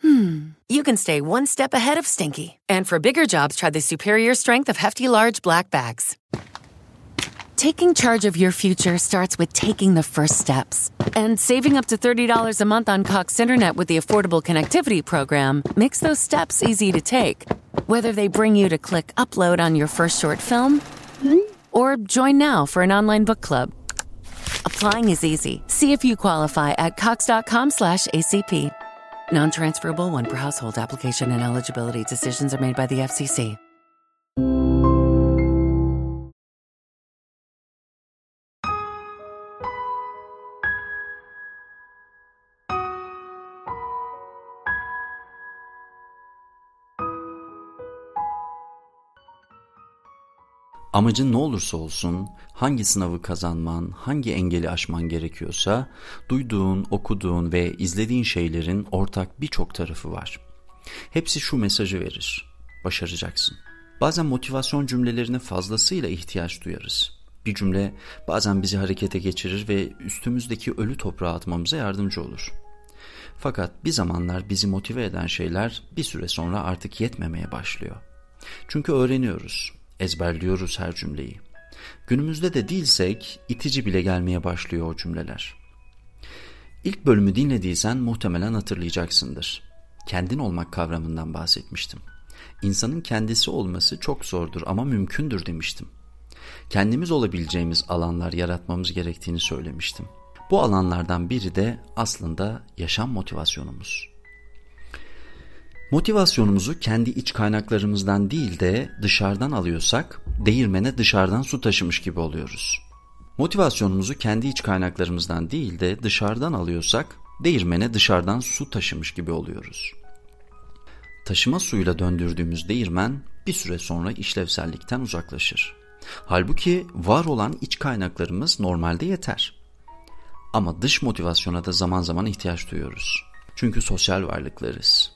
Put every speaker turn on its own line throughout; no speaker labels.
hmm, you can stay one step ahead of stinky. And for bigger jobs, try the superior strength of Hefty Large Black Bags. Taking charge of your future starts with taking the first steps. And saving up to $30 a month on Cox Internet with the Affordable Connectivity Program makes those steps easy to take. Whether they bring you to click upload on your first short film or join now for an online book club. Applying is easy. See if you qualify at cox.com slash ACP. Non-transferable one per household application and eligibility decisions are made by the FCC.
Amacın ne olursa olsun, hangi sınavı kazanman, hangi engeli aşman gerekiyorsa, duyduğun, okuduğun ve izlediğin şeylerin ortak birçok tarafı var. Hepsi şu mesajı verir. Başaracaksın. Bazen motivasyon cümlelerine fazlasıyla ihtiyaç duyarız. Bir cümle bazen bizi harekete geçirir ve üstümüzdeki ölü toprağa atmamıza yardımcı olur. Fakat bir zamanlar bizi motive eden şeyler bir süre sonra artık yetmemeye başlıyor. Çünkü öğreniyoruz, ezberliyoruz her cümleyi. Günümüzde de değilsek itici bile gelmeye başlıyor o cümleler. İlk bölümü dinlediysen muhtemelen hatırlayacaksındır. Kendin olmak kavramından bahsetmiştim. İnsanın kendisi olması çok zordur ama mümkündür demiştim. Kendimiz olabileceğimiz alanlar yaratmamız gerektiğini söylemiştim. Bu alanlardan biri de aslında yaşam motivasyonumuz. Motivasyonumuzu kendi iç kaynaklarımızdan değil de dışarıdan alıyorsak değirmene dışarıdan su taşımış gibi oluyoruz. Motivasyonumuzu kendi iç kaynaklarımızdan değil de dışarıdan alıyorsak değirmene dışarıdan su taşımış gibi oluyoruz. Taşıma suyuyla döndürdüğümüz değirmen bir süre sonra işlevsellikten uzaklaşır. Halbuki var olan iç kaynaklarımız normalde yeter. Ama dış motivasyona da zaman zaman ihtiyaç duyuyoruz. Çünkü sosyal varlıklarız.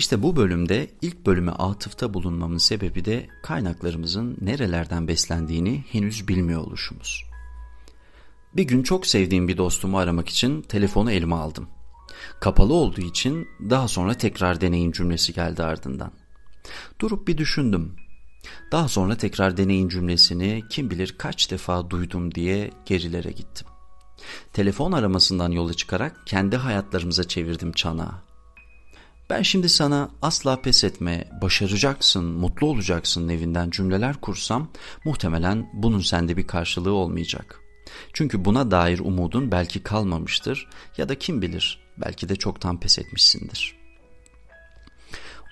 İşte bu bölümde ilk bölüme atıfta bulunmamın sebebi de kaynaklarımızın nerelerden beslendiğini henüz bilmiyor oluşumuz. Bir gün çok sevdiğim bir dostumu aramak için telefonu elime aldım. Kapalı olduğu için daha sonra tekrar deneyin cümlesi geldi ardından. Durup bir düşündüm. Daha sonra tekrar deneyin cümlesini kim bilir kaç defa duydum diye gerilere gittim. Telefon aramasından yola çıkarak kendi hayatlarımıza çevirdim çanağı. Ben şimdi sana asla pes etme, başaracaksın, mutlu olacaksın evinden cümleler kursam muhtemelen bunun sende bir karşılığı olmayacak. Çünkü buna dair umudun belki kalmamıştır ya da kim bilir belki de çoktan pes etmişsindir.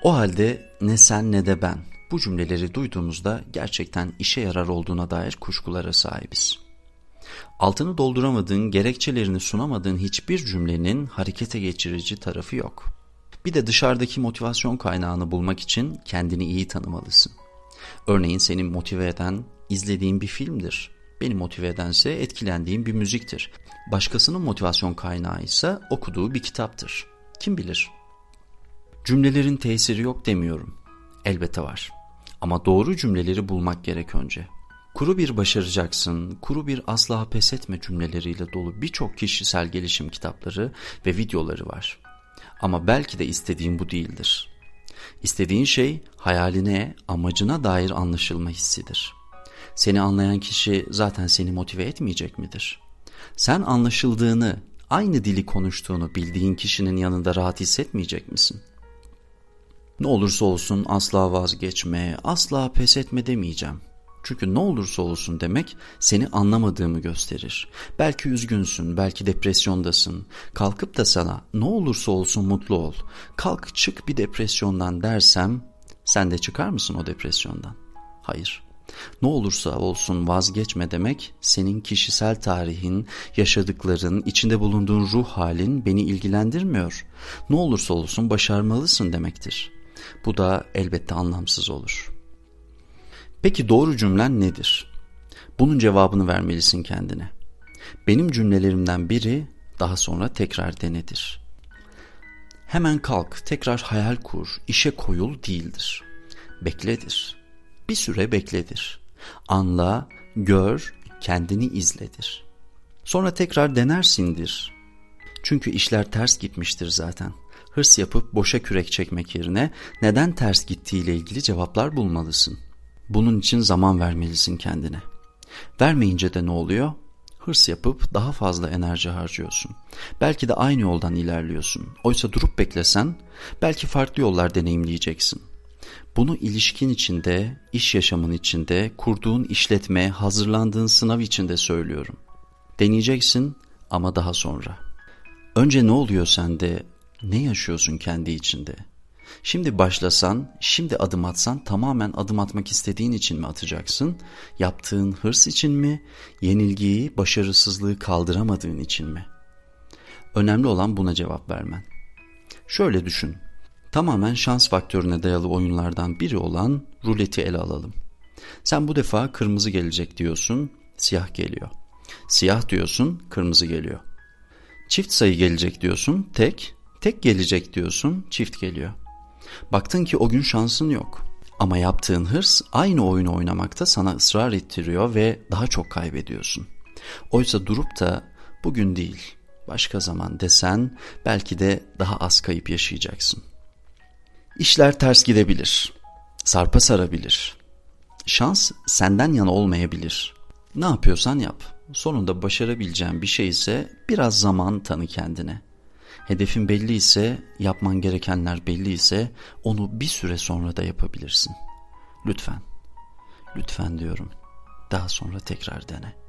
O halde ne sen ne de ben bu cümleleri duyduğumuzda gerçekten işe yarar olduğuna dair kuşkulara sahibiz. Altını dolduramadığın, gerekçelerini sunamadığın hiçbir cümlenin harekete geçirici tarafı yok. Bir de dışarıdaki motivasyon kaynağını bulmak için kendini iyi tanımalısın. Örneğin seni motive eden izlediğin bir filmdir. Beni motive edense etkilendiğim bir müziktir. Başkasının motivasyon kaynağı ise okuduğu bir kitaptır. Kim bilir? Cümlelerin tesiri yok demiyorum. Elbette var. Ama doğru cümleleri bulmak gerek önce. Kuru bir başaracaksın, kuru bir asla pes etme cümleleriyle dolu birçok kişisel gelişim kitapları ve videoları var. Ama belki de istediğin bu değildir. İstediğin şey hayaline, amacına dair anlaşılma hissidir. Seni anlayan kişi zaten seni motive etmeyecek midir? Sen anlaşıldığını, aynı dili konuştuğunu bildiğin kişinin yanında rahat hissetmeyecek misin? Ne olursa olsun asla vazgeçme, asla pes etme demeyeceğim. Çünkü ne olursa olsun demek seni anlamadığımı gösterir. Belki üzgünsün, belki depresyondasın. Kalkıp da sana ne olursa olsun mutlu ol. Kalk çık bir depresyondan dersem sen de çıkar mısın o depresyondan? Hayır. Ne olursa olsun vazgeçme demek senin kişisel tarihin, yaşadıkların, içinde bulunduğun ruh halin beni ilgilendirmiyor. Ne olursa olsun başarmalısın demektir. Bu da elbette anlamsız olur.'' Peki doğru cümlen nedir? Bunun cevabını vermelisin kendine. Benim cümlelerimden biri daha sonra tekrar denedir. Hemen kalk, tekrar hayal kur, işe koyul değildir. Bekledir. Bir süre bekledir. Anla, gör, kendini izledir. Sonra tekrar denersindir. Çünkü işler ters gitmiştir zaten. Hırs yapıp boşa kürek çekmek yerine neden ters gittiğiyle ilgili cevaplar bulmalısın. Bunun için zaman vermelisin kendine. Vermeyince de ne oluyor? Hırs yapıp daha fazla enerji harcıyorsun. Belki de aynı yoldan ilerliyorsun. Oysa durup beklesen belki farklı yollar deneyimleyeceksin. Bunu ilişkin içinde, iş yaşamın içinde, kurduğun işletme, hazırlandığın sınav içinde söylüyorum. Deneyeceksin ama daha sonra. Önce ne oluyor sende? Ne yaşıyorsun kendi içinde? Şimdi başlasan, şimdi adım atsan tamamen adım atmak istediğin için mi atacaksın? Yaptığın hırs için mi? Yenilgiyi, başarısızlığı kaldıramadığın için mi? Önemli olan buna cevap vermen. Şöyle düşün. Tamamen şans faktörüne dayalı oyunlardan biri olan ruleti ele alalım. Sen bu defa kırmızı gelecek diyorsun, siyah geliyor. Siyah diyorsun, kırmızı geliyor. Çift sayı gelecek diyorsun, tek, tek gelecek diyorsun, çift geliyor. Baktın ki o gün şansın yok. Ama yaptığın hırs aynı oyunu oynamakta sana ısrar ettiriyor ve daha çok kaybediyorsun. Oysa durup da bugün değil, başka zaman desen belki de daha az kayıp yaşayacaksın. İşler ters gidebilir, sarpa sarabilir. Şans senden yana olmayabilir. Ne yapıyorsan yap. Sonunda başarabileceğin bir şey ise biraz zaman tanı kendine. Hedefin belli ise, yapman gerekenler belli ise onu bir süre sonra da yapabilirsin. Lütfen, lütfen diyorum. Daha sonra tekrar dene.''